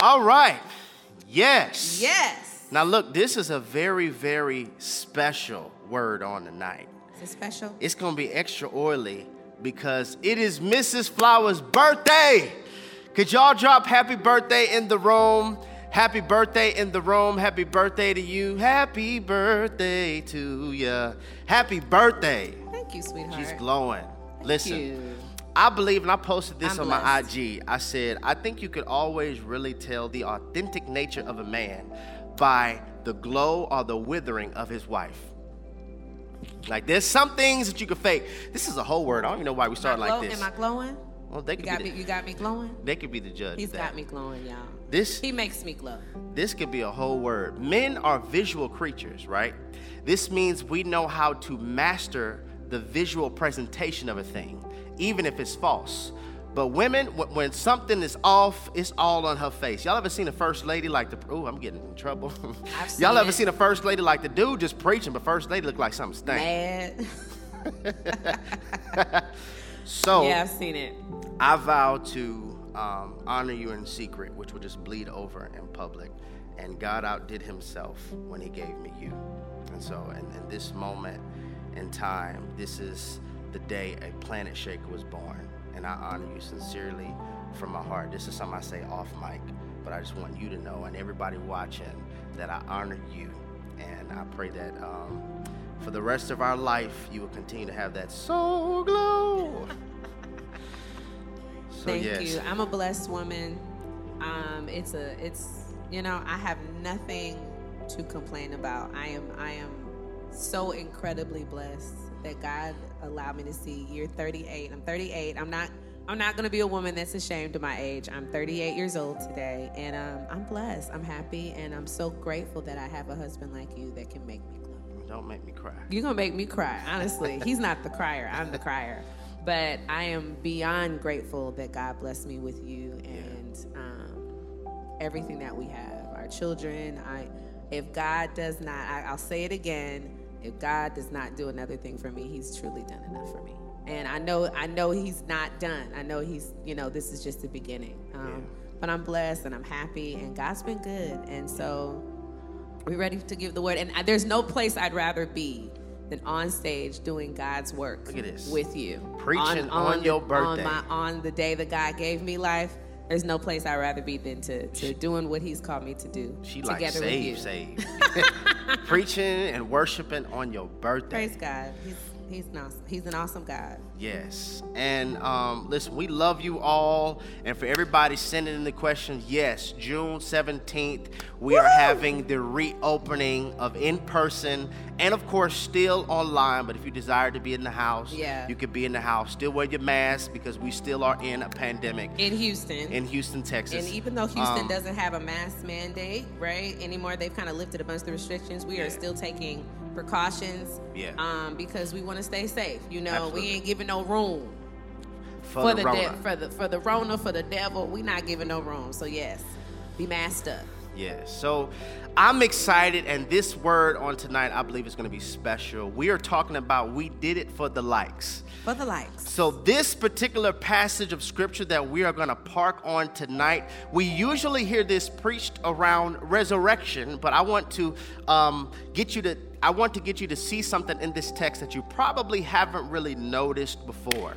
All right. Yes. Yes. Now, look, this is a very, very special word on the night. Is it special? It's going to be extra oily because it is Mrs. Flowers' birthday. Could y'all drop happy birthday in the room? Happy birthday in the room. Happy birthday to you. Happy birthday to you. Happy birthday. Thank you, sweetheart. She's glowing. Listen. you. I believe, and I posted this I'm on my. IG. I said, I think you could always really tell the authentic nature of a man by the glow or the withering of his wife. Like, there's some things that you can fake. This is a whole word. I don't even know why we started like this. Am I glowing? well, they You could, got be me. You got me glowing. they could be the judge. He's of that. got me glowing, y'all. This He makes me glow. this could be a whole word. Men are visual creatures, right? This means we know how to master the visual presentation of a thing, even if it's false. But women, when something is off, it's all on her face. Y'all ever seen a first lady like the? Oh, I'm getting in trouble. Y'all ever it. seen a first lady like the dude just preaching, but first lady look like something stank. Mad. So yeah, I've seen it. I vow to um, honor you in secret, which will just bleed over in public. And God outdid himself when he gave me you. And so, in, in this moment in time, this is the day a planet shaker was born. And I honor you sincerely from my heart. This is something I say off mic, but I just want you to know and everybody watching that I honor you. And I pray that um, for the rest of our life, you will continue to have that soul glow. So, Thank yes. you. I'm a blessed woman. Um, it's a, it's, you know, I have nothing to complain about. I am, I am so incredibly blessed that God allowed me to see You're 38. I'm 38. I'm not, I'm not gonna be a woman that's ashamed of my age. I'm 38 years old today, and um, I'm blessed. I'm happy, and I'm so grateful that I have a husband like you that can make me glow. Don't make me cry. You're gonna make me cry, honestly. He's not the crier, I'm the crier. But I am beyond grateful that God blessed me with you and um, everything that we have. Our children. I, if God does not, I, I'll say it again. If God does not do another thing for me, He's truly done enough for me. And I know, I know He's not done. I know He's, you know, this is just the beginning. Um, But I'm blessed and I'm happy, and God's been good. And so we're ready to give the word. And I- there's no place I'd rather be than on stage doing God's work Look at this. with you. Preaching on your birthday. On, my, on the day that God gave me life, there's no place I'd rather be than to, to doing what He's called me to do. She like together with you. save, save. Preaching and worshiping on your birthday. Praise God. He's, he's, an awesome, he's an awesome God. Yes. And um, listen, we love you all. And for everybody sending in the questions, yes, June 17th, we are having the reopening of in person and, of course, still online. But if you desire to be in the house, Yeah. you could be in the house. Still wear your mask because we still are in a pandemic In Houston. in Houston, Texas. And even though Houston Um, doesn't have a mask mandate, right, anymore, they've kind of lifted a bunch of the restrictions. We Yeah. are still taking precautions, Yeah. um, because we want to stay safe. You know, Absolutely. we ain't giving no room for, for the, the, de- for the for the Rona for the devil. We not giving no room. So yes, be masked up. Yes. So I'm excited, and this word on tonight, I believe, is going to be special. We are talking about we did it for the likes. For the likes. So, this particular passage of scripture that we are going to park on tonight, we usually hear this preached around resurrection, but I want to um, get you to. I want to get you to see something in this text that you probably haven't really noticed before.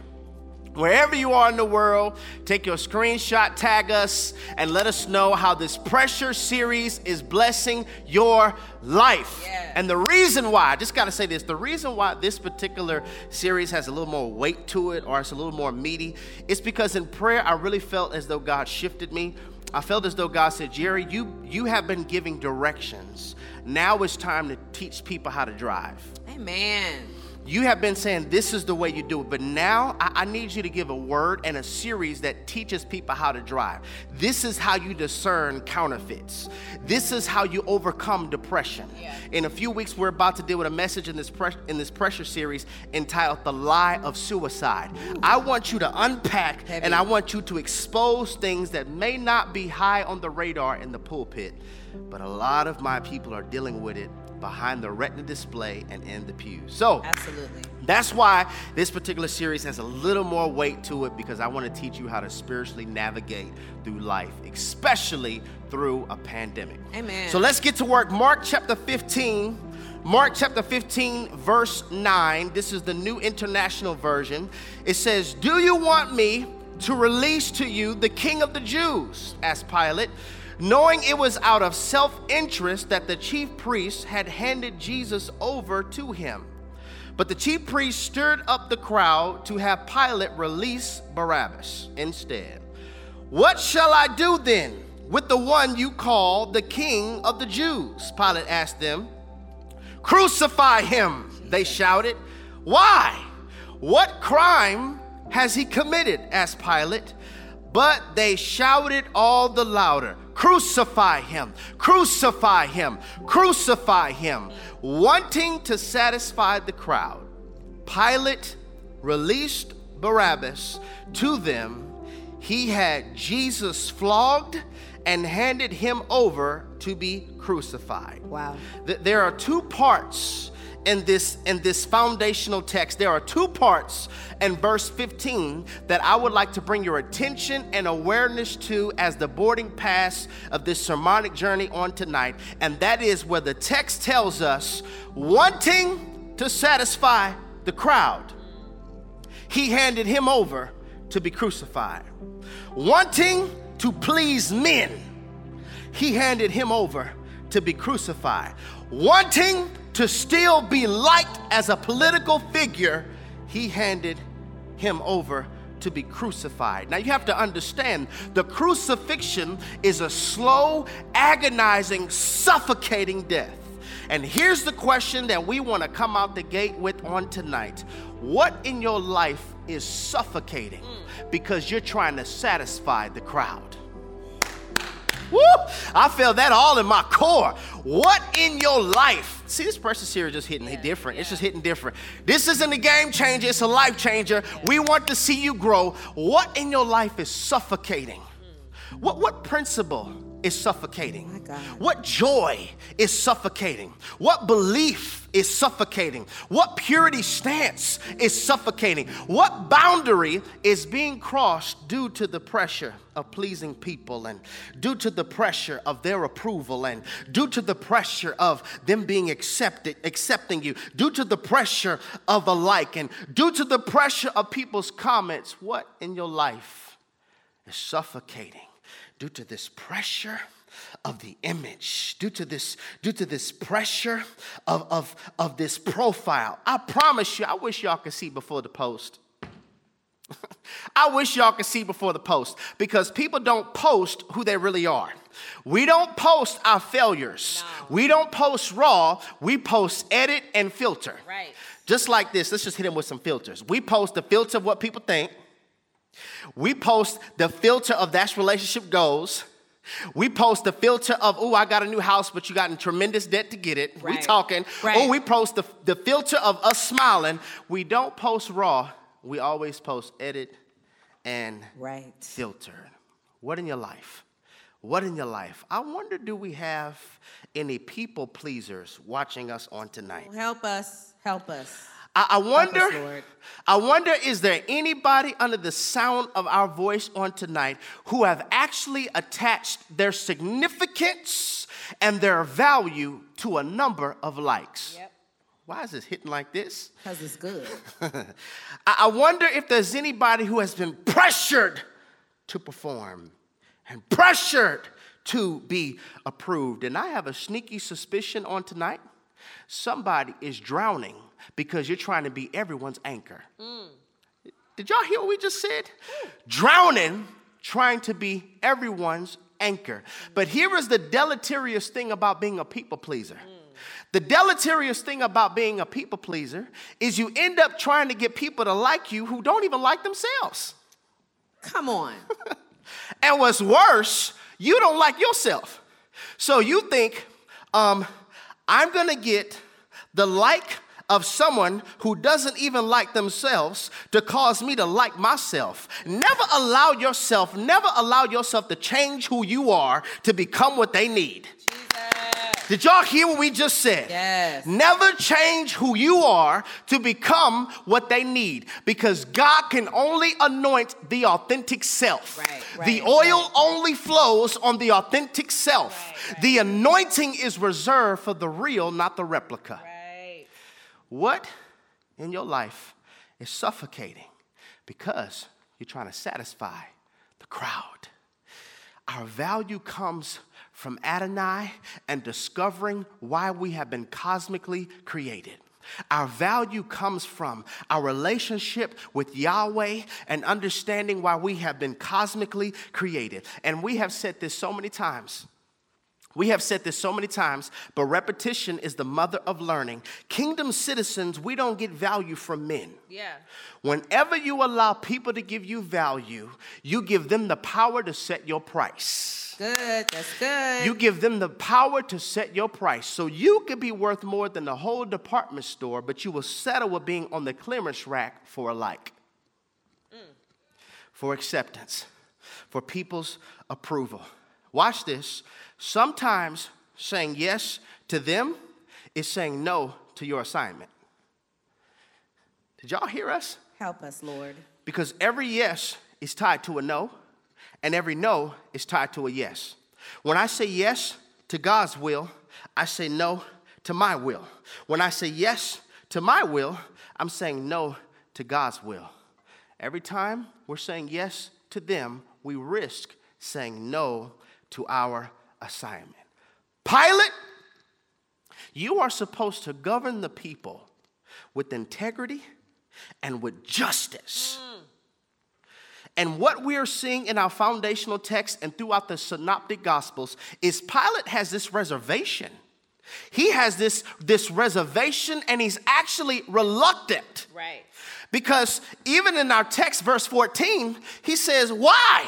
Wherever you are in the world, take your screenshot, tag us, and let us know how this pressure series is blessing your life. Yeah. And the reason why, I just gotta say this, the reason why this particular series has a little more weight to it or it's a little more meaty is because in prayer, I really felt as though God shifted me. I felt as though God said, Jerry, you, you have been giving directions. Now it's time to teach people how to drive. Amen. You have been saying this is the way you do it, but now I, I need you to give a word and a series that teaches people how to drive. This is how you discern counterfeits. This is how you overcome depression. Yeah. In a few weeks, we're about to deal with a message in this pres- in this pressure series entitled "The Lie of Suicide." I want you to unpack Heavy. and I want you to expose things that may not be high on the radar in the pulpit, but a lot of my people are dealing with it behind the retina display and in the pews. So, Absolutely. Absolutely. That's why this particular series has a little more weight to it because I want to teach you how to spiritually navigate through life, especially through a pandemic. Amen. So let's get to work. Mark chapter 15. Mark chapter 15, verse 9. This is the New International Version. It says, Do you want me to release to you the King of the Jews? asked Pilate, knowing it was out of self interest that the chief priests had handed Jesus over to him. But the chief priests stirred up the crowd to have Pilate release Barabbas instead. What shall I do then with the one you call the king of the Jews? Pilate asked them. Crucify him, they shouted. Why? What crime has he committed? asked Pilate. But they shouted all the louder Crucify him, crucify him, crucify him, wanting to satisfy the crowd. Pilate released Barabbas to them. He had Jesus flogged and handed him over to be crucified. Wow. There are two parts in this in this foundational text there are two parts in verse 15 that I would like to bring your attention and awareness to as the boarding pass of this sermonic journey on tonight and that is where the text tells us wanting to satisfy the crowd he handed him over to be crucified. Wanting to please men he handed him over to be crucified. Wanting to still be liked as a political figure, he handed him over to be crucified. Now you have to understand the crucifixion is a slow, agonizing, suffocating death. And here's the question that we want to come out the gate with on tonight What in your life is suffocating mm. because you're trying to satisfy the crowd? Woo! I feel that all in my core. What in your life? See, this precious here is just hitting yeah, different. Yeah. It's just hitting different. This isn't a game changer, it's a life changer. Yeah. We want to see you grow. What in your life is suffocating? Mm. What, what principle is suffocating? Oh what joy is suffocating? What belief is suffocating? What purity stance is suffocating? What boundary is being crossed due to the pressure of pleasing people and due to the pressure of their approval and due to the pressure of them being accepted, accepting you, due to the pressure of a like and due to the pressure of people's comments? What in your life is suffocating? Due to this pressure of the image due to this due to this pressure of, of, of this profile. I promise you i wish y'all could see before the post. I wish y'all could see before the post because people don't post who they really are. We don't post our failures. No. we don't post raw. We post edit and filter. Right. Just like this let's just hit them with some filters. We post the filter of what people think we post the filter of that relationship goes. We post the filter of, oh, I got a new house, but you got in tremendous debt to get it. Right. We talking. Right. Oh, we post the, the filter of us smiling. We don't post raw. We always post edit and right. filter. What in your life? What in your life? I wonder, do we have any people pleasers watching us on tonight? Help us. Help us. I, I wonder, I wonder, is there anybody under the sound of our voice on tonight who have actually attached their significance and their value to a number of likes? Yep. Why is this hitting like this? Because it's good. I wonder if there's anybody who has been pressured to perform and pressured to be approved. And I have a sneaky suspicion on tonight somebody is drowning because you're trying to be everyone's anchor. Mm. Did y'all hear what we just said? Mm. Drowning, trying to be everyone's anchor. But here is the deleterious thing about being a people pleaser. Mm. The deleterious thing about being a people pleaser is you end up trying to get people to like you who don't even like themselves. Come on. and what's worse, you don't like yourself. So you think, um, I'm gonna get the like of someone who doesn't even like themselves to cause me to like myself. Never allow yourself, never allow yourself to change who you are to become what they need. Did y'all hear what we just said? Yes. Never change who you are to become what they need because God can only anoint the authentic self. Right, right, the oil right. only flows on the authentic self. The anointing is reserved for the real, not the replica. What in your life is suffocating because you're trying to satisfy the crowd? Our value comes from Adonai and discovering why we have been cosmically created. Our value comes from our relationship with Yahweh and understanding why we have been cosmically created. And we have said this so many times. We have said this so many times, but repetition is the mother of learning. Kingdom citizens, we don't get value from men. Yeah. Whenever you allow people to give you value, you give them the power to set your price. Good. That's good. You give them the power to set your price. So you could be worth more than the whole department store, but you will settle with being on the clearance rack for a like, mm. for acceptance, for people's approval. Watch this. Sometimes saying yes to them is saying no to your assignment. Did y'all hear us? Help us, Lord. Because every yes is tied to a no, and every no is tied to a yes. When I say yes to God's will, I say no to my will. When I say yes to my will, I'm saying no to God's will. Every time we're saying yes to them, we risk saying no to our assignment. Pilate, you are supposed to govern the people with integrity and with justice. Mm. And what we are seeing in our foundational text and throughout the synoptic gospels is Pilate has this reservation. He has this, this reservation and he's actually reluctant. Right. Because even in our text, verse 14, he says, Why?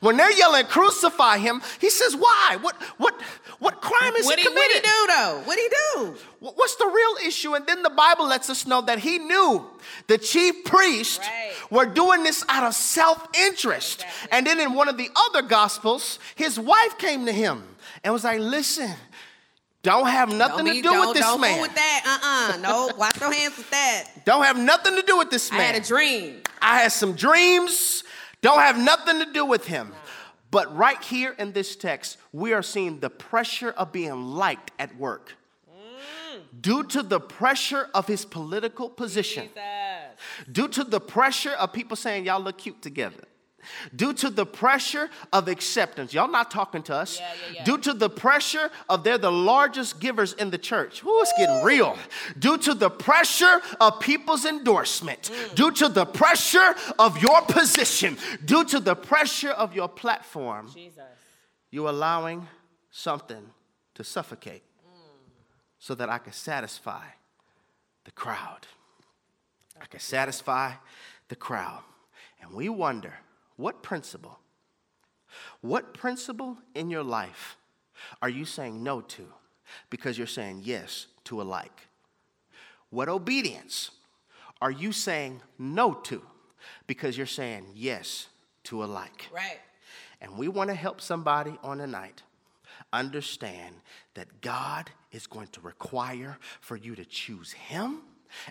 When they're yelling, crucify him, he says, Why? What, what, what crime is What he he, what he do though? What did he do? What's the real issue? And then the Bible lets us know that he knew the chief priests Right. were doing this out of self interest. Exactly. And then in one of the other gospels, his wife came to him and was like, Listen, don't have nothing Don't to be- do don't, with this don't man. fool with that. Uh-uh. No, wash your hands with that. Don't have nothing to do with this man. I had a dream. I had some dreams, don't have nothing to do with him. But right here in this text, we are seeing the pressure of being liked at work. Due to the pressure of his political position, due to the pressure of people saying y'all look cute together, due to the pressure of acceptance, y'all not talking to us, Yeah, yeah, yeah. due to the pressure of they're the largest givers in the church. Ooh, it's getting real. Due to the pressure of people's endorsement, Mm. due to the pressure of your position, due to the pressure of your platform, Jesus. you're allowing something to suffocate so that I can satisfy the crowd. I can satisfy the crowd. And we wonder what principle, what principle in your life are you saying no to because you're saying yes to a like? What obedience are you saying no to because you're saying yes to a like? Right. And we want to help somebody on the night understand that God is going to require for you to choose Him.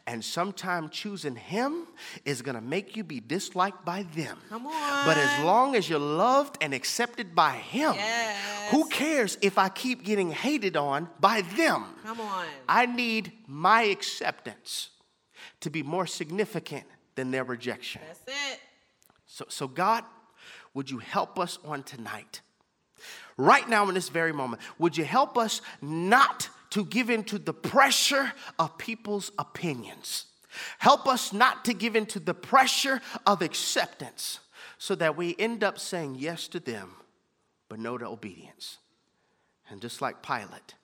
And sometime choosing Him is going to make you be disliked by them. Come But as long as you're loved and accepted by Him, Yes. who cares if I keep getting hated on by them? Come on. I need my acceptance to be more significant than their rejection. That's it. So, so God, would you help us on tonight? Right now, in this very moment, would you help us not to give in to the pressure of people's opinions? Help us not to give in to the pressure of acceptance so that we end up saying yes to them, but no to obedience. And just like Pilate,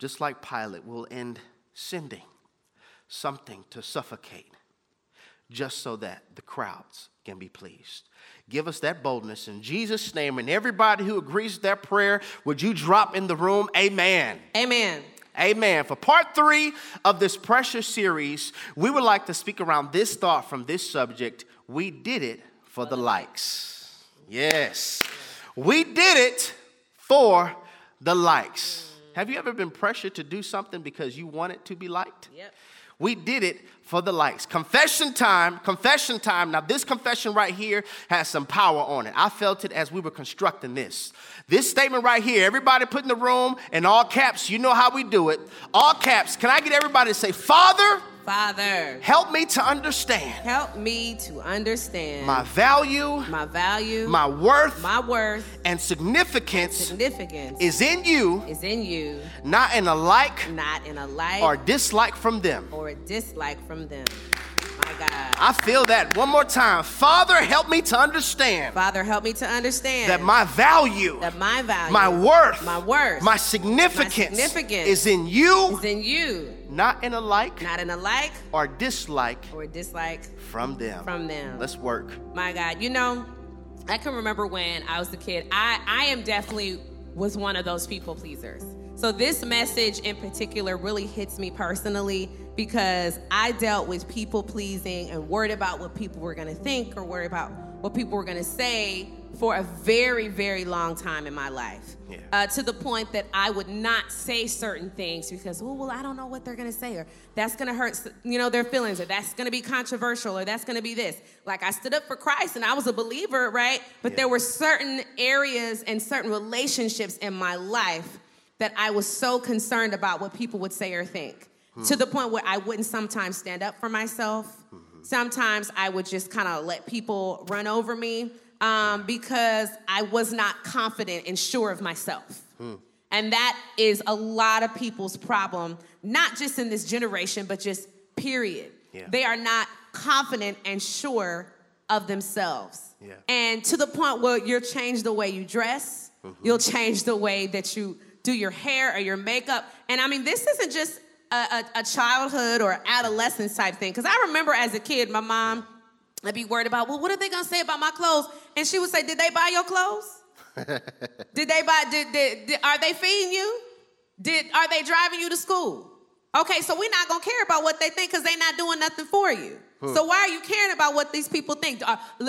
just like Pilate, we'll end sending something to suffocate just so that the crowds can be pleased. Give us that boldness in Jesus' name. And everybody who agrees with that prayer, would you drop in the room? Amen. Amen. Amen. For part three of this precious series, we would like to speak around this thought from this subject. We did it for the likes. Yes. We did it for the likes. Have you ever been pressured to do something because you want it to be liked? Yep. We did it for the likes. Confession time, confession time. Now, this confession right here has some power on it. I felt it as we were constructing this. This statement right here, everybody put in the room in all caps, you know how we do it. All caps. Can I get everybody to say, Father, Father, help me to understand help me to understand my value, my value, my worth, my worth, and significance significance is in you, is in you, not in a like not in a like or dislike from them. or a dislike from them. My God. I feel that one more time. Father, help me to understand Father, help me to understand that my value, that my value, my worth, my worth, my significance, significance is in you, is in you, not in a like not in a like or dislike or dislike from them. from them. Let's work. My God, you know, I can remember when I was a kid. I I am definitely was one of those people pleasers. So this message in particular really hits me personally because I dealt with people pleasing and worried about what people were going to think or worried about what people were going to say for a very very long time in my life. Yeah. Uh, to the point that I would not say certain things because, oh, well, I don't know what they're gonna say, or that's gonna hurt, you know, their feelings, or that's gonna be controversial, or that's gonna be this. Like I stood up for Christ and I was a believer, right? But Yeah. there were certain areas and certain relationships in my life that I was so concerned about what people would say or think, to the point where I wouldn't sometimes stand up for myself. Sometimes I would just kind of let people run over me um, because I was not confident and sure of myself. And that is a lot of people's problem, not just in this generation, but just period. Yeah. They are not confident and sure of themselves. Yeah. And to the point where you'll change the way you dress, you'll change the way that you do your hair or your makeup. And I mean, this isn't just a, a, a childhood or adolescence type thing. Because I remember as a kid, my mom, I'd be worried about, well, what are they gonna say about my clothes? And she would say, Did they buy your clothes? did they buy, did, did, did- are they feeding you? Did, are they driving you to school? Okay, so we're not gonna care about what they think because they're not doing nothing for you. Hmm. So why are you caring about what these people think?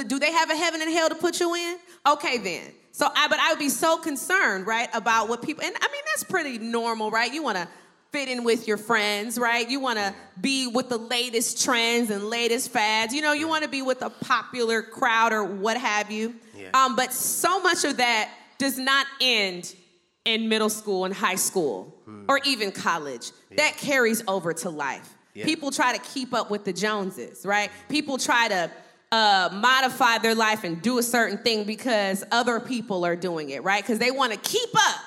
Do they have a heaven and hell to put you in? Okay, then. So I, but I would be so concerned, right, about what people. And I mean, that's pretty normal, right? You want to fit in with your friends, right? You want to be with the latest trends and latest fads. You know, you want to be with a popular crowd or what have you. Yeah. Um, but so much of that does not end in middle school and high school or even college. That carries over to life. Yeah. People try to keep up with the Joneses, right? People try to uh, modify their life and do a certain thing because other people are doing it, right? Because they want to keep up.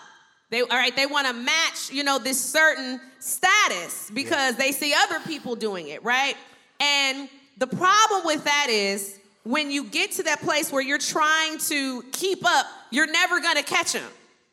They all right. They want to match, you know, this certain status because they see other people doing it, right? And the problem with that is when you get to that place where you're trying to keep up, you're never gonna catch them,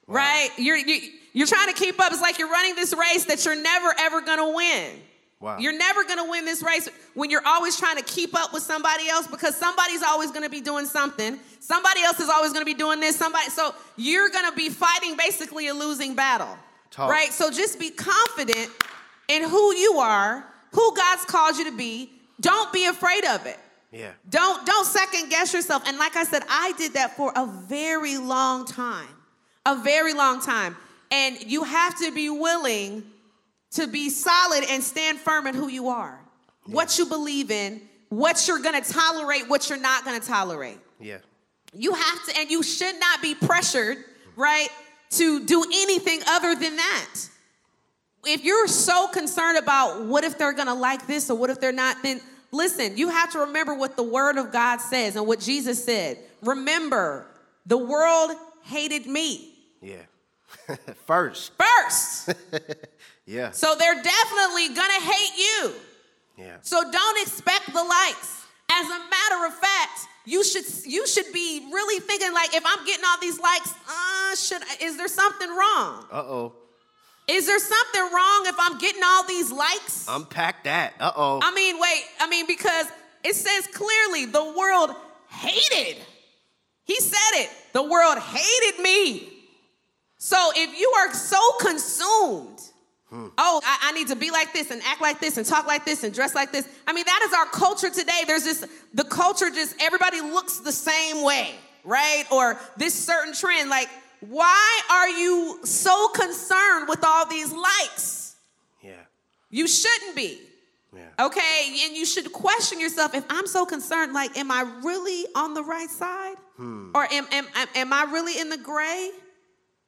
right? You're you, you're trying to keep up. It's like you're running this race that you're never ever gonna win. Wow. You're never gonna win this race when you're always trying to keep up with somebody else because somebody's always gonna be doing something. Somebody else is always gonna be doing this. Somebody, so you're gonna be fighting basically a losing battle, Talk. right? So just be confident in who you are, who God's called you to be. Don't be afraid of it. Yeah. Don't don't second guess yourself. And like I said, I did that for a very long time. A very long time. And you have to be willing to be solid and stand firm in who you are. What you believe in, what you're going to tolerate, what you're not going to tolerate. Yeah. You have to and you should not be pressured, right, to do anything other than that. If you're so concerned about what if they're going to like this or what if they're not, then listen, you have to remember what the word of God says and what Jesus said. Remember, the world hated me Yeah. First. first. Yeah. so they're definitely to hate you. Yeah. So don't expect the likes. As a matter of fact, you should you should be really thinking like, if I'm getting all these likes, uh, should is there something wrong? Uh oh. Is there something wrong if I'm getting all these likes? Unpack that. Uh oh. I mean, wait. I mean, because it says clearly the world hated. He said it. The world hated me. So if you are so consumed, oh, I, I need to be like this and act like this and talk like this and dress like this. I mean, that is our culture today. There's this, the culture just, everybody looks the same way, right? Or this certain trend. Like, why are you so concerned with all these likes. Yeah. You shouldn't be. Yeah. Okay, and you should question yourself if I'm so concerned, like, am I really on the right side? Hmm. Or am, am, am I really in the gray?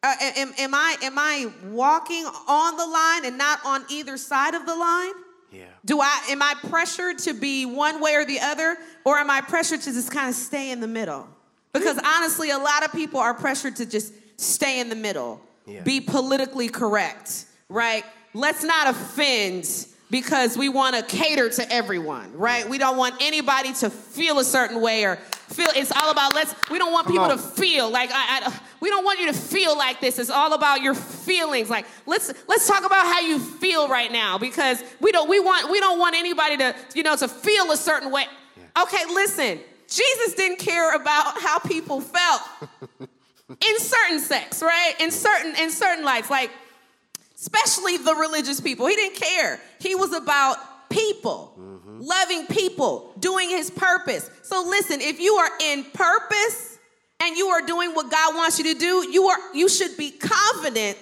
Uh, am, am, I, am I walking on the line and not on either side of the line? Yeah. Do I am I pressured to be one way or the other, or am I pressured to just kind of stay in the middle? Because honestly, a lot of people are pressured to just stay in the middle, Yeah. be politically correct, right? Let's not offend because we want to cater to everyone, right? We don't want anybody to feel a certain way or feel. It's all about let's. We don't want Come people on. to feel like I, I. We don't want you to feel like this. It's all about your feelings. Like let's let's talk about how you feel right now because we don't we want we don't want anybody to you know to feel a certain way. Okay, listen. Jesus didn't care about how people felt in certain sex, right? In certain in certain lights, like especially the religious people. He didn't care. He was about people, mm-hmm. loving people, doing his purpose. So listen, if you are in purpose and you are doing what God wants you to do, you are you should be confident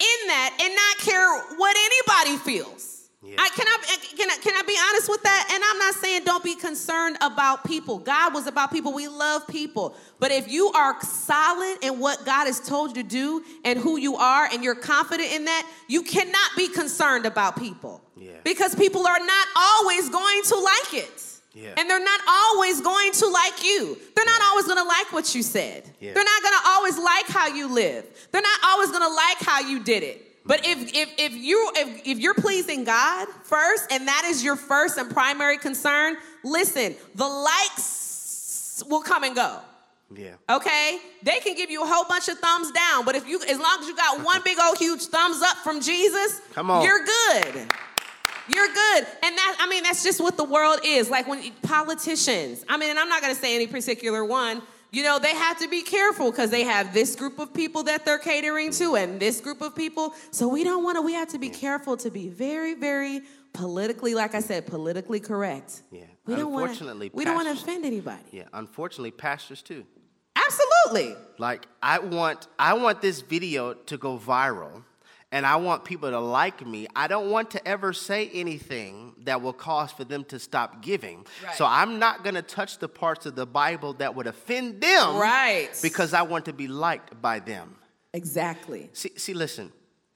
in that and not care what anybody feels. Yeah. I, can, I, eh, can, I, can I be honest with that? And I'm not saying don't be concerned about people. God was about people. We love people. But if you are solid in what God has told you to do and who you are and you're confident in that, you cannot be concerned about people. Yeah. Because people are not always going to like it. Yeah. And they're not always going to like you. They're not always going to like what you said. They're not going to always like how you live. They're not always going to like how you did it. But if if if you if, if you're pleasing God first and that is your first and primary concern, listen, the likes will come and go. Yeah. Okay? They can give you a whole bunch of thumbs down, but if you as long as you got one big old huge thumbs up from Jesus, Come on. you're good. You're good. And that I mean that's just what the world is. Like when politicians, I mean, and I'm not going to say any particular one, you know, they have to be careful cuz they have this group of people that they're catering to and this group of people. So we don't want to we have to be careful to be very very politically like I said, politically correct. Yeah. We don't want Unfortunately, to we don't want to offend anybody. Yeah. Unfortunately, pastors too. Absolutely. Like I want I want this video to go viral and I want people to like me. I don't want to ever say anything that will cause for them to stop giving. Right. So I'm not going to touch the parts of the Bible that would offend them Right. because I want to be liked by them. Exactly. See, see, listen,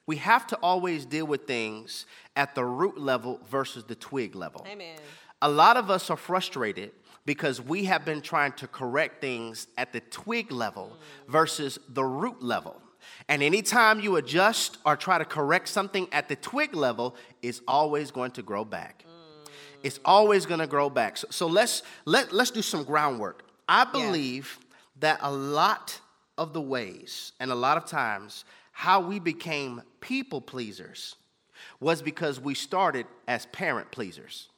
we have to always deal with things at the root level versus the twig level. Amen. A lot of us are frustrated because we have been trying to correct things at the twig level mm. versus the root level. And anytime you adjust or try to correct something at the twig level, it's always going to grow back. Mm. It's always going to grow back. So, so let's let, let's do some groundwork. I believe that a lot of the ways and a lot of times how we became people pleasers was because we started as parent pleasers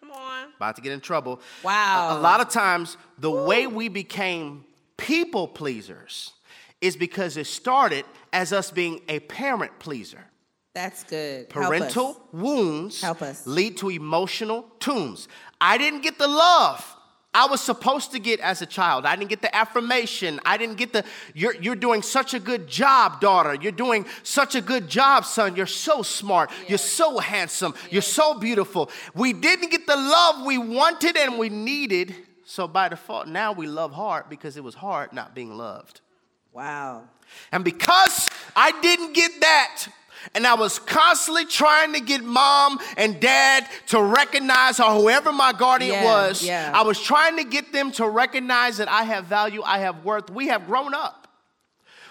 Come on. about to get in trouble. Wow. A, a lot of times, the way we became people pleasers is because it started as us being a parent pleaser. That's good. Help. Parental wounds Help us. lead to emotional tombs. I didn't get the love I was supposed to get as a child. I didn't get the affirmation. I didn't get the, you're, you're doing such a good job, daughter. You're doing such a good job, son. You're so smart. You're so handsome. You're so beautiful. We didn't get the love we wanted and we needed. So by default, now we love hard because it was hard not being loved. Wow. And because I didn't get that, and I was constantly trying to get mom and dad to recognize, or whoever my guardian Yeah, was, yeah. I was trying to get them to recognize that I have value, I have worth. We have grown up.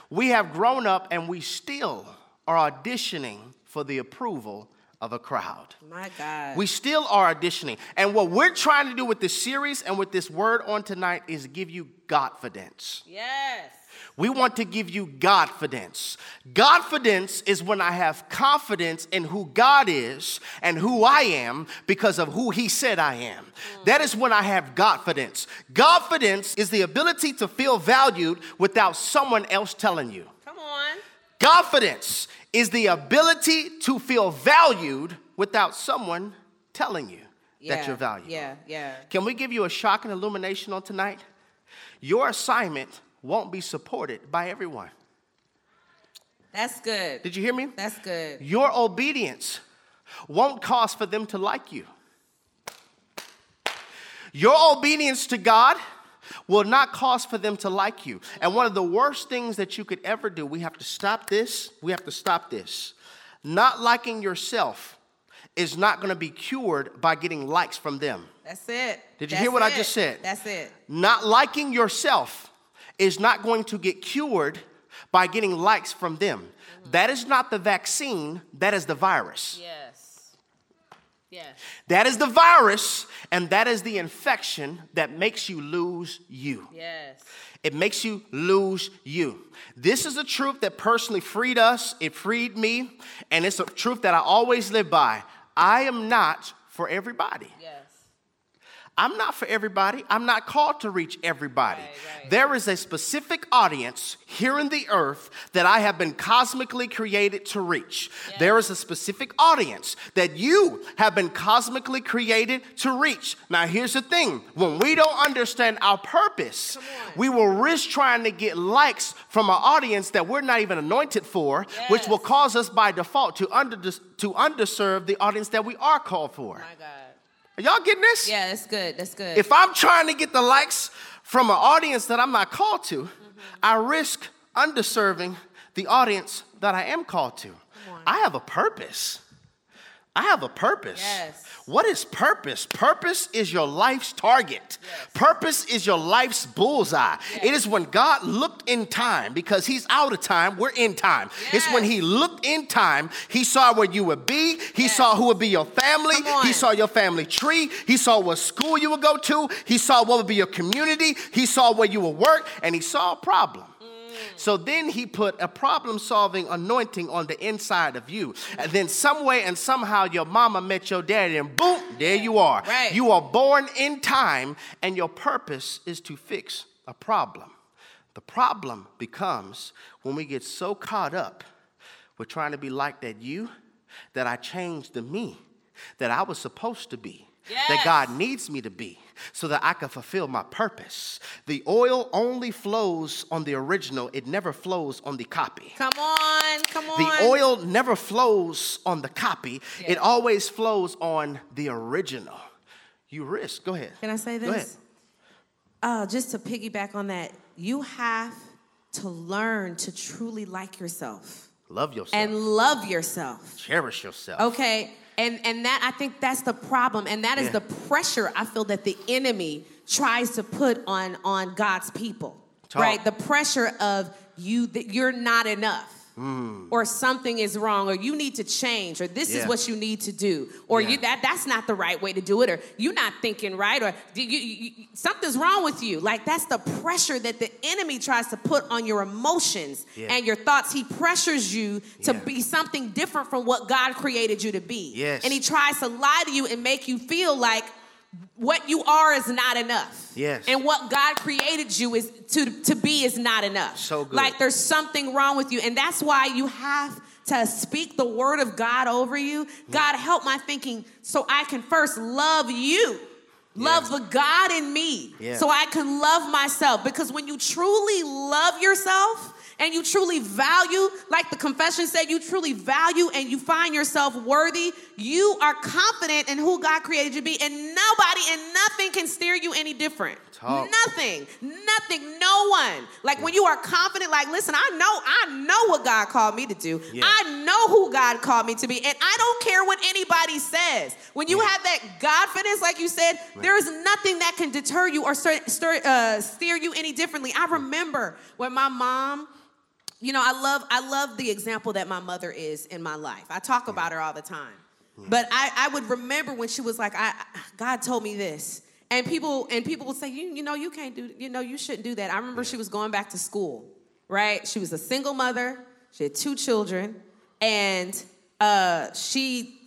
We have grown up, and we still are auditioning for the approval of a crowd. My God. We still are auditioning. And what we're trying to do with this series and with this word on tonight is give you Godfidence. yes. We want to give you Godfidence. Godfidence is when I have confidence in who God is and who I am because of who He said I am. That is when I have Godfidence. Godfidence is the ability to feel valued without someone else telling you. Come on. Confidence is the ability to feel valued without someone telling you that you're valued. Yeah, yeah. Can we give you a shock and illumination on tonight? Your assignment won't be supported by everyone. That's good. Did you hear me? That's good. Your obedience won't cause for them to like you. Your obedience to God will not cause for them to like you. And one of the worst things that you could ever do, we have to stop this. We have to stop this. Not liking yourself is not going to be cured by getting likes from them. That's it. Did you That's hear what I just said? That's it. Not liking yourself is not going to get cured by getting likes from them. That is not the vaccine, that is the virus. Yes. Yes. That is the virus, and that is the infection that makes you lose you. Yes. It makes you lose you. This is a truth that personally freed us, it freed me, and it's a truth that I always live by. I am not for everybody. Yes. I'm not for everybody. I'm not called to reach everybody. Right, right. There is a specific audience here in the earth that I have been cosmically created to reach. Yes. There is a specific audience that you have been cosmically created to reach. Now, here's the thing when we don't understand our purpose, we will risk trying to get likes from an audience that we're not even anointed for, which will cause us by default to, under, to underserve the audience that we are called for. Are y'all getting this? Yeah, that's good. That's good. If I'm trying to get the likes from an audience that I'm not called to, Mm-hmm. I risk underserving the audience that I am called to. I have a purpose. I have a purpose. Yes. What is purpose? Purpose is your life's target. Yes. Purpose is your life's bullseye. It is when God looked in time because He's out of time, we're in time. It's when He looked in time, He saw where you would be, He Yes. saw who would be your family, He saw your family tree, He saw what school you would go to, He saw what would be your community, He saw where you would work, and He saw a problem. So then he put a problem solving anointing on the inside of you. And then, some way and somehow, your mama met your daddy, and boom, there you are. Right. You are born in time, and your purpose is to fix a problem. The problem becomes when we get so caught up with trying to be like that you that I changed the me that I was supposed to be, that God needs me to be, so that I can fulfill my purpose. The oil only flows on the original, it never flows on the copy. come on. Come on. The oil never flows on the copy, it always flows on the original. You risk. Go ahead. Can I say this? Uh, just to piggyback on that, you have to learn to truly like yourself Love yourself. and love yourself. cherish yourself. Okay. And and that I think that's the problem. And that is Yeah. the pressure I feel that the enemy tries to put on on God's people. Talk. Right? The pressure of you that you're not enough. Hmm. Or something is wrong, or you need to change, or this is what you need to do, or Yeah. you that that's not the right way to do it, or you're not thinking right, or you, you, you- something's wrong with you. Like that's the pressure that the enemy tries to put on your emotions Yeah. and your thoughts. He pressures you to Yeah. be something different from what God created you to be. Yes. And he tries to lie to you and make you feel like what you are is not enough. Yes. And what God created you is to, to be is not enough. So good. Like there's something wrong with you. And that's why you have to speak the word of God over you. God, help my thinking so I can first love you. Love the God in me Yeah. so I can love myself. Because when you truly love yourself and you truly value, like the confession said, you truly value and you find yourself worthy, you are confident in who God created you to be, and nobody and nothing can steer you any different. Talk. Nothing, nothing, no one. Like when you are confident, like, listen, I know, I know what God called me to do. Yeah. I know who God called me to be, and I don't care what anybody says. When you Yeah. have that God confidence, like you said, there is nothing that can deter you or stir, stir, uh, steer you any differently. I remember when my mom, you know, I love, I love the example that my mother is in my life. I talk about her all the time, but I, I would remember when she was like, I, God told me this. And people and people would say, you, you know, you can't do, you know, you shouldn't do that. I remember she was going back to school, right? She was a single mother. She had two children, and uh, she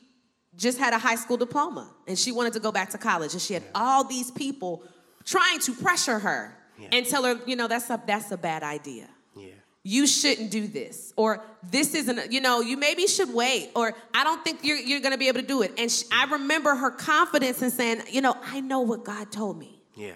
just had a high school diploma, and she wanted to go back to college. And she had all these people trying to pressure her Yeah. and tell her, you know, that's a that's a bad idea. You shouldn't do this or this isn't you know you maybe should wait or i don't think you're, you're going to be able to do it and sh i remember her confidence in saying you know i know what god told me Yeah.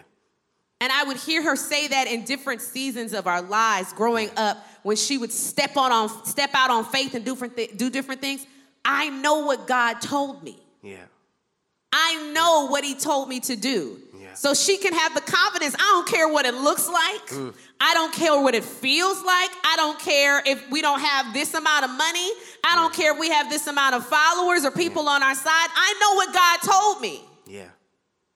and i would hear her say that in different seasons of our lives growing up when she would step on, on step out on faith and do different th- do different things, I know what God told me. Yeah. I know what He told me to do. Yeah. So she can have the confidence. I don't care what it looks like. Mm. I don't care what it feels like. I don't care if we don't have this amount of money. I don't care if we have this amount of followers or people on our side. I know what God told me. Yeah.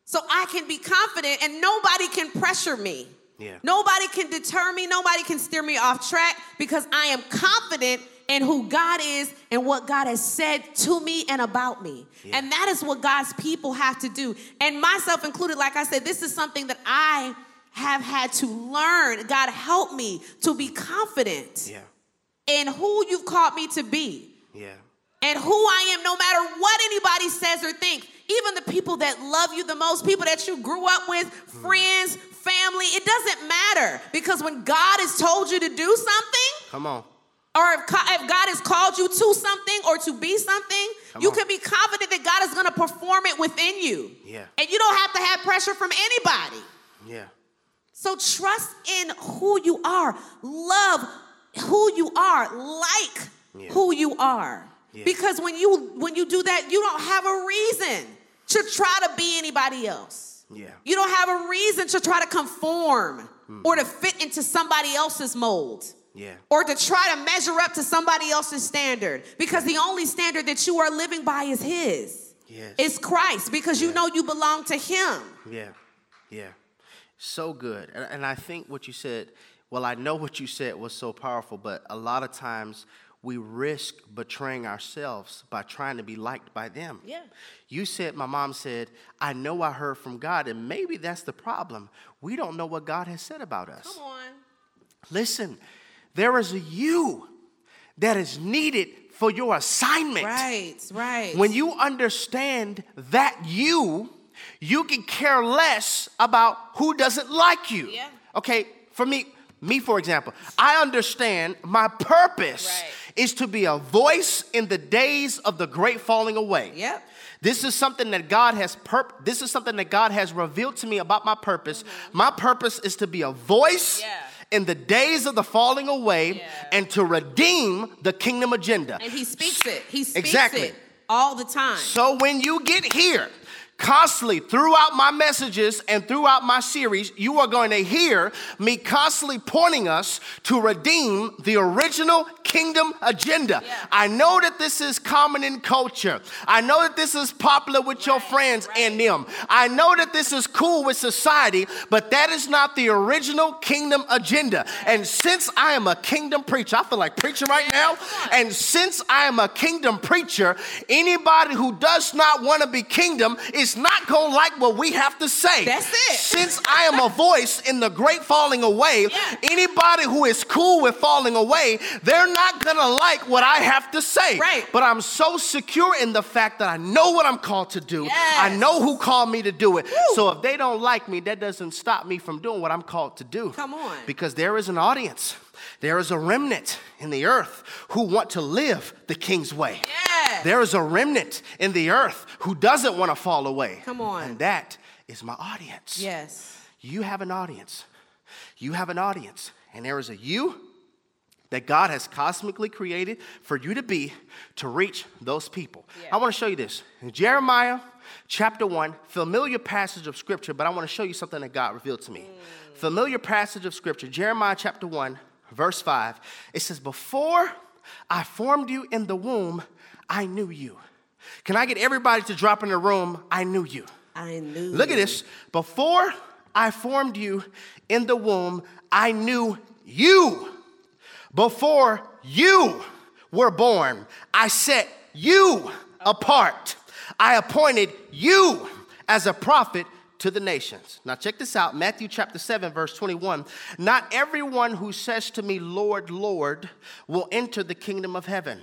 So I can be confident and nobody can pressure me. Yeah. Nobody can deter me. Nobody can steer me off track because I am confident in who God is and what God has said to me and about me. Yeah. And that is what God's people have to do. And myself included, like I said, this is something that I have had to learn. God help me to be confident Yeah. in who you've called me to be Yeah. and who I am, no matter what anybody says or thinks. Even the people that love you the most, people that you grew up with, hmm. friends, family, it doesn't matter because when God has told you to do something, Come on. Or if, if God has called you to something or to be something, Come you on. can be confident that God is going to perform it within you. Yeah. And you don't have to have pressure from anybody. Yeah. So trust in who you are. Love who you are. Like Yeah. who you are. Yeah. Because when you when you do that, you don't have a reason to try to be anybody else. Yeah. You don't have a reason to try to conform Hmm. or to fit into somebody else's mold Yeah. or to try to measure up to somebody else's standard because the only standard that you are living by is his. Yes. It's Christ because you know you belong to him. Yeah, yeah. So good. And, and I think what you said, well, I know what you said was so powerful, but a lot of times we risk betraying ourselves by trying to be liked by them. Yeah. You said, my mom said, I know I heard from God, and maybe that's the problem. We don't know what God has said about us. Come on. Listen, there is a you that is needed for your assignment. Right, right. When you understand that you, you can care less about who doesn't like you. Yeah. Okay, for me, me for example, I understand my purpose Right. is to be a voice in the days of the great falling away. Yep. This is something that God has purp- this is something that God has revealed to me about my purpose. My purpose is to be a voice Mm-hmm. Yeah. In the days of the falling away Yeah. and to redeem the kingdom agenda. And he speaks it. He speaks Exactly. it all the time. So when you get here, constantly throughout my messages and throughout my series, you are going to hear me constantly pointing us to redeem the original kingdom agenda. Yeah. I know that this is common in culture. I know that this is popular with your friends right. and them. I know that this is cool with society, but that is not the original kingdom agenda. And since I am a kingdom preacher, I feel like preaching right now. And since I am a kingdom preacher, anybody who does not want to be kingdom is not going to like what we have to say. That's it. Since I am a voice in the great falling away, Yeah. anybody who is cool with falling away, they're not going to like what I have to say. Right. But I'm so secure in the fact that I know what I'm called to do. Yes. I know who called me to do it. So if they don't like me, that doesn't stop me from doing what I'm called to do. Come on. Because there is an audience. There is a remnant in the earth who want to live the king's way. Yes. There is a remnant in the earth who doesn't want to fall away. Come on. And that is my audience. Yes. You have an audience. You have an audience. And there is a you that God has cosmically created for you to be to reach those people. Yeah. I want to show you this. In Jeremiah chapter 1, familiar passage of scripture, but I want to show you something that God revealed to me. Mm. Familiar passage of scripture, Jeremiah chapter 1, verse 5. It says, Before I formed you in the womb, I knew you. Can I get everybody to drop in the room? I knew you. I knew. Look at this. Before I formed you in the womb, I knew you. Before you were born, I set you apart. I appointed you as a prophet to the nations. Now, check this out Matthew chapter 7, verse 21. Not everyone who says to me, Lord, Lord, will enter the kingdom of heaven,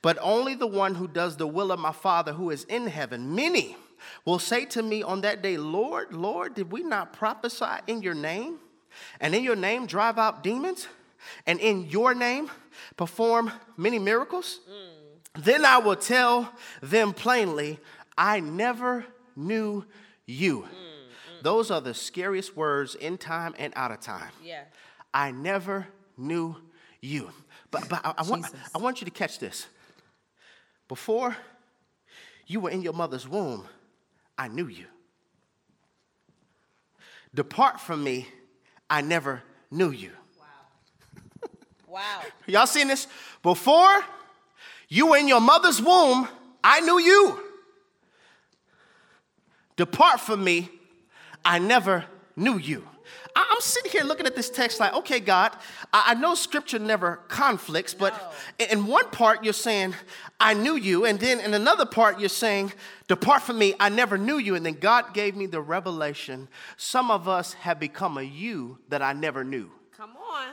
but only the one who does the will of my Father who is in heaven. Many will say to me on that day, Lord, Lord, did we not prophesy in your name? And in your name drive out demons? And in your name perform many miracles? Mm. Then I will tell them plainly, I never knew you. Mm. Those are the scariest words in time and out of time. Yeah. I never knew you. But, but I, I want, I want you to catch this. Before you were in your mother's womb, I knew you. Depart from me, I never knew you. Wow. wow. Y'all seen this? Before you were in your mother's womb, I knew you. Depart from me, I never knew you. I'm sitting here looking at this text like, okay, God, I know scripture never conflicts, but no. in one part you're saying, I knew you. And then in another part you're saying, depart from me, I never knew you. And then God gave me the revelation. Some of us have become a you that I never knew. Come on.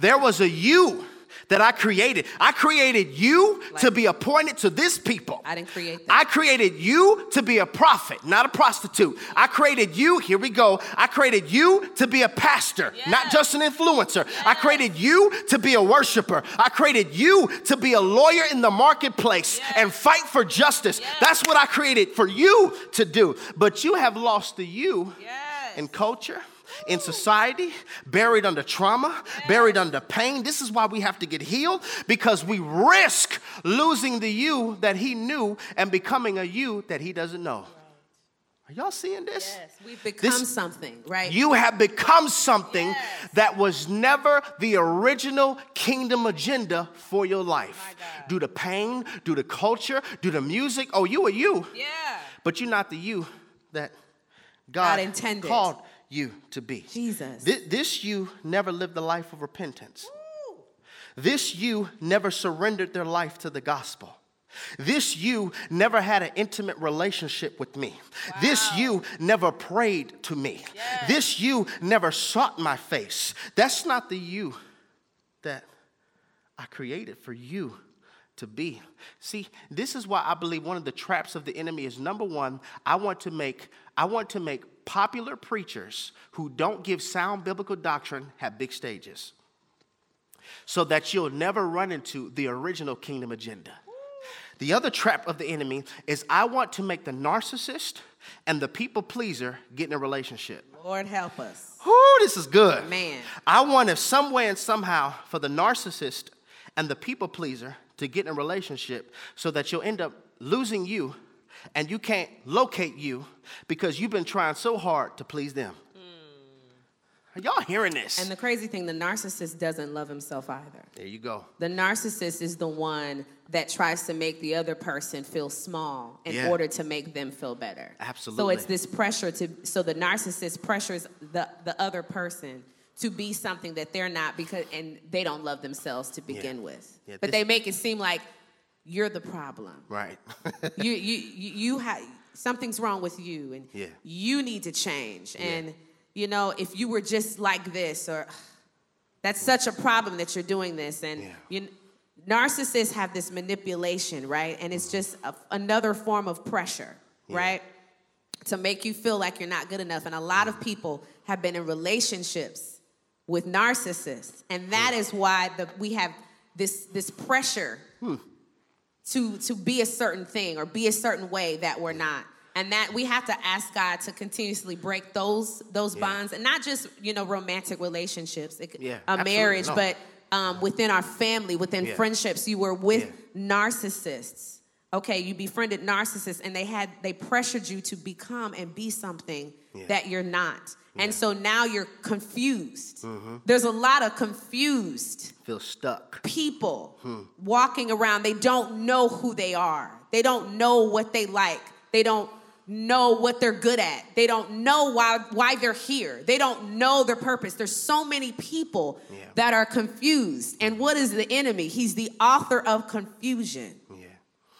There was a you that I created. I created you like, to be appointed to this people. I didn't create that. I created you to be a prophet, not a prostitute. I created you, here we go. I created you to be a pastor, yes. not just an influencer. Yes. I created you to be a worshiper. I created you to be a lawyer in the marketplace yes. and fight for justice. That's what I created for you to do. But you have lost the you in culture in society, buried under trauma, buried under pain. This is why we have to get healed because we risk losing the you that he knew and becoming a you that he doesn't know. Are y'all seeing this? Yes, we've become this, something, right? You have become something yes. that was never the original kingdom agenda for your life. Oh due to pain, due to culture, due to music. Oh, you are you. Yeah. But you're not the you that God, God intended. called you to be. Jesus. This, this you never lived the life of repentance. This you never surrendered their life to the gospel. This you never had an intimate relationship with me. Wow. This you never prayed to me. Yes. This you never sought my face. That's not the you that I created for you to be. See, this is why I believe one of the traps of the enemy is number 1, I want to make I want to make popular preachers who don't give sound biblical doctrine have big stages so that you'll never run into the original kingdom agenda. The other trap of the enemy is I want to make the narcissist and the people pleaser get in a relationship. Lord help us. Oh, this is good. Man. I want if some way and somehow for the narcissist and the people pleaser to get in a relationship so that you'll end up losing you and you can't locate you because you've been trying so hard to please them. Are y'all hearing this? And the crazy thing, the narcissist doesn't love himself either. There you go. The narcissist is the one that tries to make the other person feel small in yeah. order to make them feel better. Absolutely. So it's this pressure to so the narcissist pressures the, the other person to be something that they're not because and they don't love themselves to begin yeah. with. Yeah, but they make it seem like you're the problem. Right. you you you have something's wrong with you and yeah. you need to change. And you know, if you were just like this or that's such a problem that you're doing this and yeah. you narcissists have this manipulation, right? And it's mm-hmm. just a, another form of pressure, right? To make you feel like you're not good enough. And a lot of mm-hmm. people have been in relationships with narcissists, and that hmm. is why the, we have this this pressure hmm to to be a certain thing or be a certain way that we're not and that we have to ask god to continuously break those those yeah. bonds and not just you know romantic relationships it, yeah, a marriage no. but um, within our family within yeah. friendships you were with narcissists okay you befriended narcissists and they had they pressured you to become and be something that you're not and so now you're confused. Mm-hmm. There's a lot of confused, feel stuck people hmm. walking around. They don't know who they are. They don't know what they like. They don't know what they're good at. They don't know why why they're here. They don't know their purpose. There's so many people yeah. that are confused. And what is the enemy? He's the author of confusion.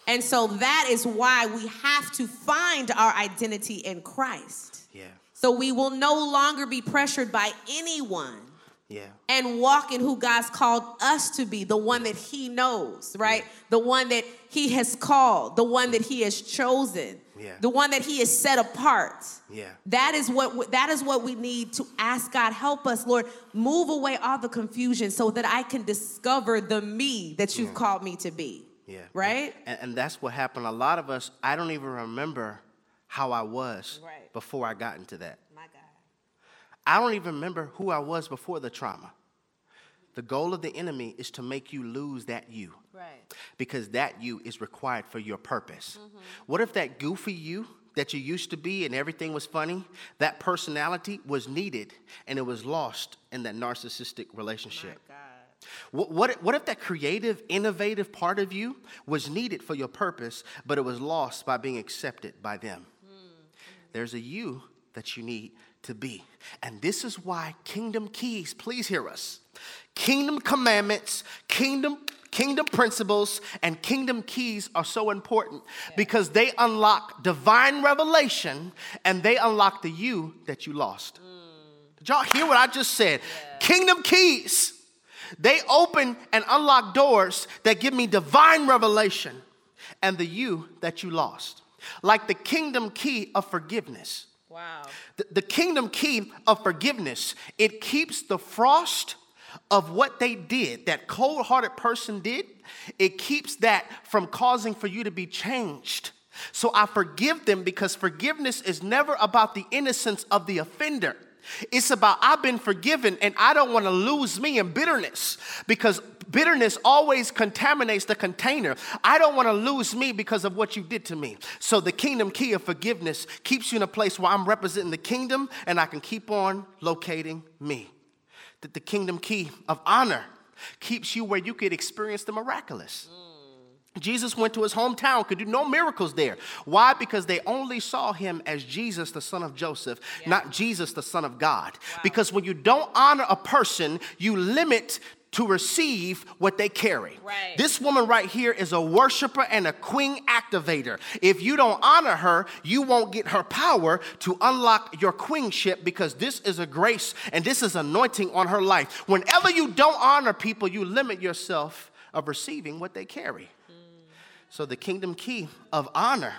And so that is why we have to find our identity in Christ. Yeah. So we will no longer be pressured by anyone. Yeah. And walk in who God's called us to be, the one that He knows, right? Yeah. The one that He has called, the one that He has chosen, yeah. the one that He has set apart. Yeah. That is what that is what we need to ask God, help us, Lord, move away all the confusion so that I can discover the me that you've yeah. called me to be. Yeah. Right? And, and that's what happened. A lot of us, I don't even remember how I was right. before I got into that. My God. I don't even remember who I was before the trauma. The goal of the enemy is to make you lose that you. Right. Because that you is required for your purpose. Mm-hmm. What if that goofy you that you used to be and everything was funny, that personality was needed and it was lost in that narcissistic relationship? What, what, what if that creative, innovative part of you was needed for your purpose, but it was lost by being accepted by them? Mm-hmm. There's a you that you need to be. And this is why kingdom keys, please hear us. Kingdom commandments, kingdom kingdom principles and kingdom keys are so important because they unlock divine revelation and they unlock the you that you lost. Mm. Did y'all hear what I just said? Yeah. Kingdom keys. They open and unlock doors that give me divine revelation and the you that you lost. Like the kingdom key of forgiveness. Wow. The, the kingdom key of forgiveness, it keeps the frost of what they did, that cold hearted person did, it keeps that from causing for you to be changed. So I forgive them because forgiveness is never about the innocence of the offender. It's about I've been forgiven and I don't want to lose me in bitterness because bitterness always contaminates the container. I don't want to lose me because of what you did to me. So the kingdom key of forgiveness keeps you in a place where I'm representing the kingdom and I can keep on locating me that the kingdom key of honor keeps you where you could experience the miraculous. Mm. Jesus went to his hometown, could do no miracles there. Why? Because they only saw him as Jesus, the son of Joseph, yeah. not Jesus, the son of God. Wow. Because when you don't honor a person, you limit to receive what they carry. Right. This woman right here is a worshiper and a queen activator. If you don't honor her, you won't get her power to unlock your queenship because this is a grace and this is anointing on her life. Whenever you don't honor people, you limit yourself of receiving what they carry. So the kingdom key of honor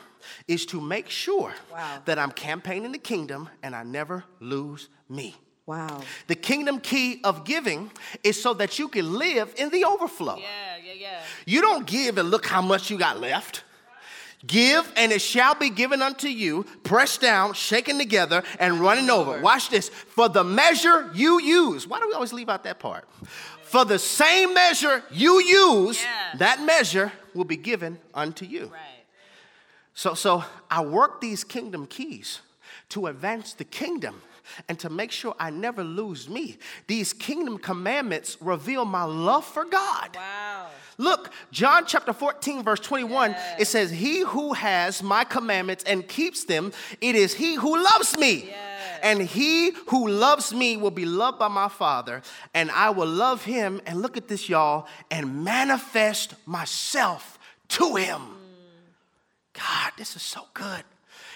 is to make sure wow. that I'm campaigning the kingdom and I never lose me. Wow. The kingdom key of giving is so that you can live in the overflow. Yeah, yeah, yeah. You don't give and look how much you got left. Give and it shall be given unto you, pressed down, shaken together, and running over. Watch this. For the measure you use. Why do we always leave out that part? For the same measure you use, yeah. that measure will be given unto you. Right. So, so I work these kingdom keys to advance the kingdom and to make sure I never lose me. These kingdom commandments reveal my love for God. Wow. Look, John chapter 14, verse 21, yes. it says, He who has my commandments and keeps them, it is he who loves me. Yes. And he who loves me will be loved by my Father, and I will love him. And look at this, y'all, and manifest myself to him. God, this is so good.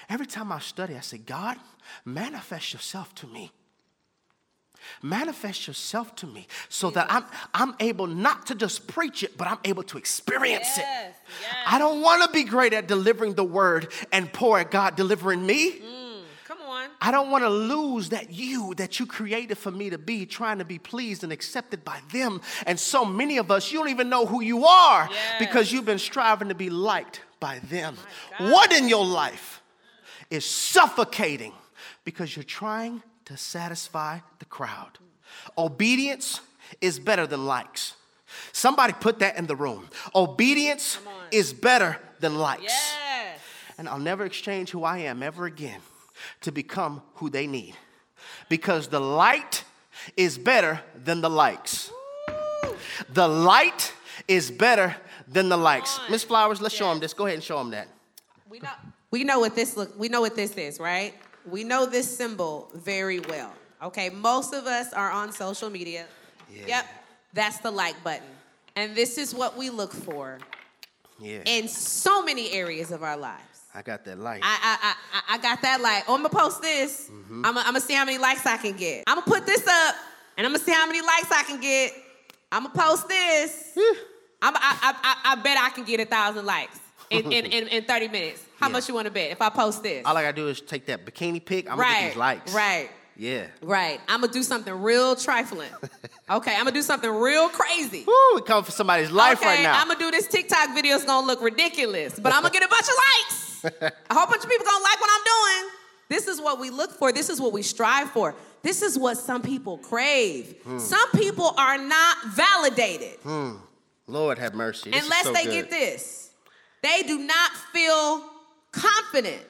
Every time I study, I say, God, manifest yourself to me. Manifest yourself to me so that I'm, I'm able not to just preach it, but I'm able to experience yes, it. Yes. I don't want to be great at delivering the word and poor at God delivering me. Mm. I don't want to lose that you that you created for me to be, trying to be pleased and accepted by them. And so many of us, you don't even know who you are yes. because you've been striving to be liked by them. What in your life is suffocating because you're trying to satisfy the crowd. Obedience is better than likes. Somebody put that in the room. Obedience is better than likes. Yes. And I'll never exchange who I am ever again to become who they need. Because the light is better than the likes. The light is better than the likes. Miss Flowers, let's yes. show them this. Go ahead and show them that. We know, we know what this look. We know what this is, right? We know this symbol very well. Okay, most of us are on social media. Yeah. Yep, that's the like button. And this is what we look for yeah. in so many areas of our lives. I got that like. I I I, I got that like. Oh, I'm gonna post this. Mm-hmm. I'm, gonna, see how many likes I can get. I'm gonna put this up, and I'm gonna see how many likes I can get. I'm gonna post this. I'm, I, I, I bet I can get a thousand likes in, in, in, in 30 minutes. How yeah. much you want to bet if I post this? All I gotta do is take that bikini pic. I'm right, gonna get these likes. Right. Yeah. Right. I'm gonna do something real trifling. okay. I'm gonna do something real crazy. Woo, we come for somebody's life okay, right now. I'm gonna do this TikTok video. It's gonna look ridiculous, but I'm gonna get a bunch of likes. A whole bunch of people gonna like what I'm doing. This is what we look for. This is what we strive for. This is what some people crave. Hmm. Some people are not validated Lord have mercy. This is unless so they good. get this. They do not feel confident.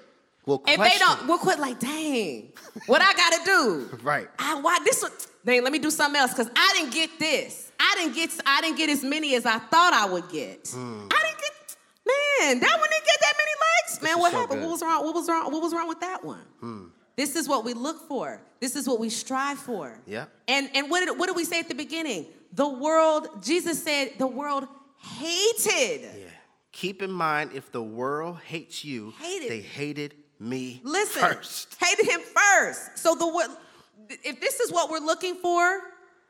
Well, If they don't, we'll quit like, dang, what I gotta do? Right. I why this one dang, let me do something else because I didn't get this. I didn't get I didn't get as many as I thought I would get. Hmm. I didn't get man, that one didn't get that many likes. Man, what so happened? good. What was wrong? What was wrong? What was wrong with that one? Hmm. This is what we look for. This is what we strive for. Yeah. And and what did what did we say at the beginning? The world, Jesus said the world hated. Yeah. Keep in mind, if the world hates you, Hated. they hated me Listen, first. hated him first. So the what? If this is what we're looking for,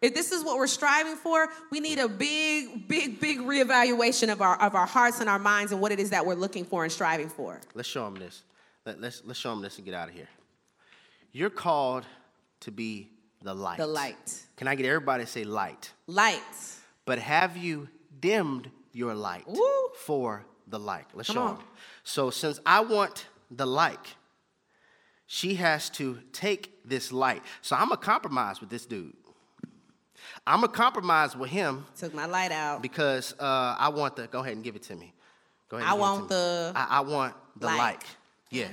if this is what we're striving for, we need a big, big, big reevaluation of our of our hearts and our minds and what it is that we're looking for and striving for. Let's show them this. Let, let's let's show them this and get out of here. You're called to be the light. The light, Can I get everybody to say light? light. But have you dimmed your light Woo. for the light? Let's Come show on. them. So since I want the like, she has to take this light. So I'm a compromise with this dude. I'm a compromise with him Took my light out. because uh, I want the. Go ahead and give it to me. Go ahead. I and give it want the I, I want the light. like. Yeah.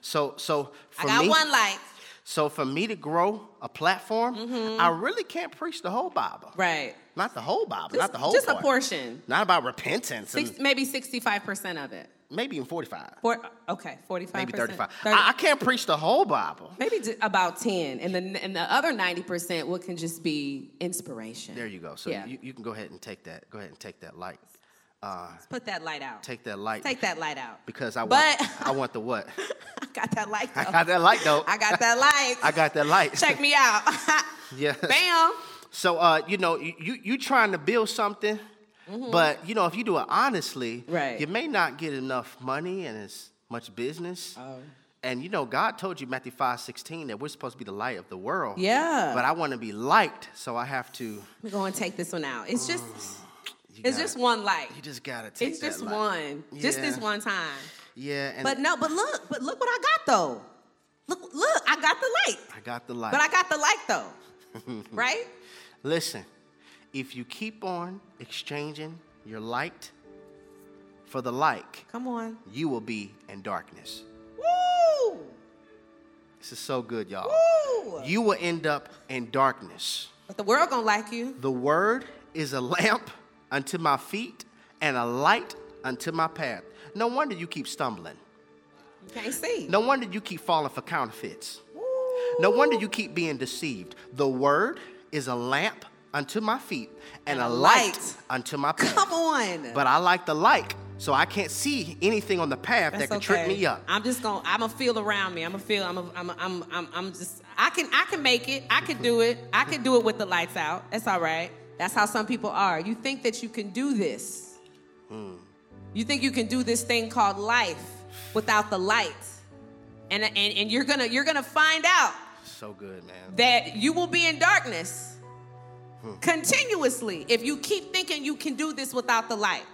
So so for I got me, one light. so for me to grow a platform, I really can't preach the whole Bible. Right. Not the whole Bible. Just, not the whole. just a portion. Not about repentance. and maybe sixty-five percent of it. Maybe even forty-five. Four, okay, forty-five. Maybe thirty-five. 30, I, I can't preach the whole Bible. maybe about ten, and the and the other ninety percent, what can just be inspiration. There you go. So Yeah. you, you can go ahead and take that. Go ahead and take that light. Put that light out. Take that light. Take that light out. because I want. But- I want the what? I got that light. Though. I got that light though. I got that light. I got that light. Check me out. Yeah. Bam. So uh, you know, you you trying to build something, but you know, if you do it honestly, Mm-hmm. Right. you may not get enough money and as much business. Oh. And you know, God told you Matthew five sixteen that we're supposed to be the light of the world. Yeah. But I want to be liked, so I have to. We're going to take this one out. It's just, it's gotta- just one light. You just gotta take It's just light. one. Just this one time. Yeah. And But no, but look, but look what I got though. Look, look, I got the light. I got the light. But I got the light though. right? Listen, if you keep on exchanging your light for the like, Come on. you will be in darkness. Woo! This is so good, y'all. Woo! You will end up in darkness. But the world gonna like you. The word is a lamp unto my feet and a light unto my path. No wonder you keep stumbling. You can't see. No wonder you keep falling for counterfeits. Woo! No wonder you keep being deceived. The word is a lamp unto my feet and, And a light, light. unto my path. Come on. But I like the like, so I can't see anything on the path That's that could trip me up. I'm just gonna. I'm gonna feel around me. I'm gonna feel. I'm. A, I'm. A, I'm. I'm. I'm just. I can. I can make it. I can do it. I can do it with the lights out. That's all right. That's how some people are. You think that you can do this. Hmm. You think you can do this thing called life without the light, and and and you're gonna you're gonna find out So good, man. that you will be in darkness Hmm. continuously if you keep thinking you can do this without the light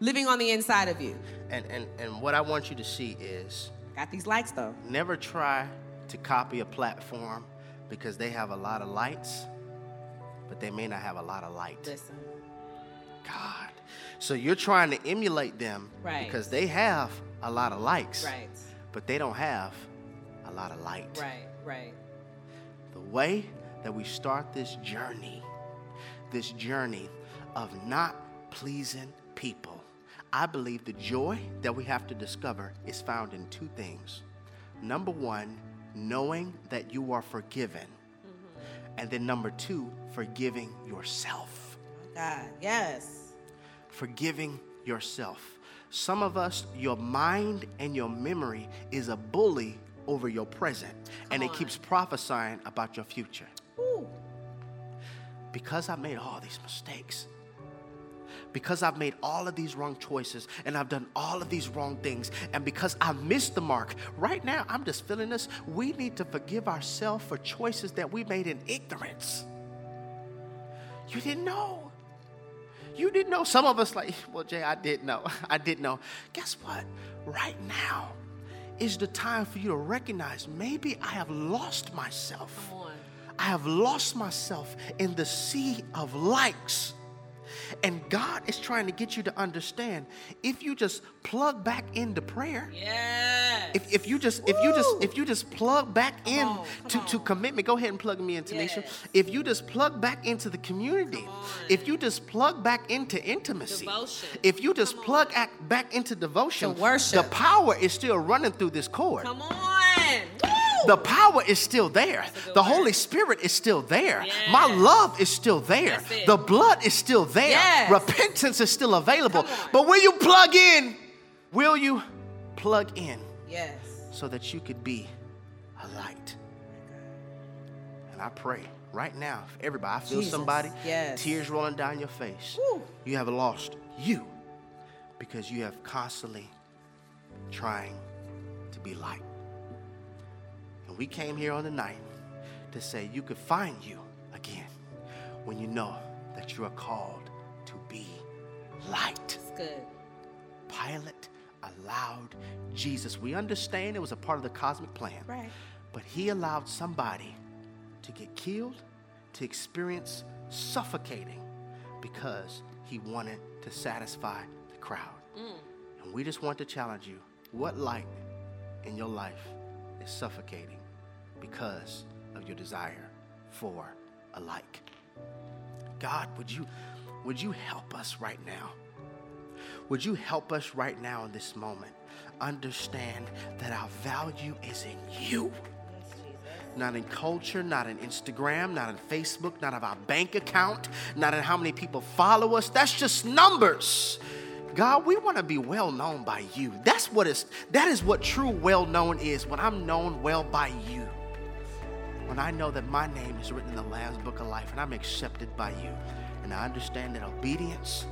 living on the inside of you. And, and, and what I want you to see is Got these lights though. never try to copy a platform because they have a lot of lights, but they may not have a lot of light. Listen. God. So you're trying to emulate them Right. because they have a lot of likes, Right. but they don't have a lot of light. Right. Right. The way that we start this journey, this journey of not pleasing people, I believe the joy that we have to discover is found in two things. Number one, knowing that you are forgiven. Mm-hmm. And then number two, forgiving yourself. Oh, God. Yes. Forgiving yourself. Some of us, your mind and your memory is a bully over your present, and it on. keeps prophesying about your future. Ooh. Because I've made all these mistakes, because I've made all of these wrong choices and I've done all of these wrong things, and because I missed the mark, right now I'm just feeling this. We need to forgive ourselves for choices that we made in ignorance. You didn't know. You didn't know. Some of us, like, well, Jay, I did know. I did know. Guess what? Right now, is the time for you to recognize maybe I have lost myself. Come. I have lost myself in the sea of likes. And God is trying to get you to understand if you just plug back into prayer, Yes. if, if you just if you just if you just plug back in on, to, come to commitment, go ahead and plug me in, Tanisha. Yes. If you just plug back into the community, if you just plug back into intimacy, Devotion. if you just Come plug on. back into devotion, To worship. the power is still running through this cord. Come on. Woo. The power is still there. The. Holy Spirit is still there. My love is still there. The blood is still there. Yes. Repentance is still available. But will you plug in? Will you plug in yes. so that you could be a light? And I pray right now, for everybody, I feel Jesus. somebody, Yes. tears rolling down your face. Woo. You have lost you because you have constantly trying to be light. And we came here on the night to say you could find you again when you know that you are called to be light. It's good. Pilate allowed Jesus. We understand it was a part of the cosmic plan. Right. But he allowed somebody to get killed, to experience suffocating because he wanted to satisfy the crowd. Mm. And we just want to challenge you what light in your life is suffocating because of your desire for a like? God, would you would you help us right now? Would you help us right now in this moment understand that our value is in you? Not in culture, not in Instagram, not in Facebook, not of our bank account, not in how many people follow us. That's just numbers. God, we want to be well known by you. That's what is that is what true well known is when I'm known well by you. When I know that my name is written in the Lamb's book of life and I'm accepted by you. And I understand that obedience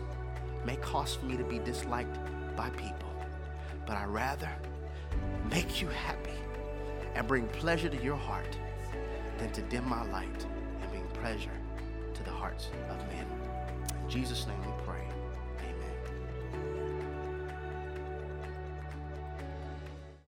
may cost me to be disliked by people. But I rather make you happy and bring pleasure to your heart than to dim my light and bring pleasure to the hearts of men. In Jesus' name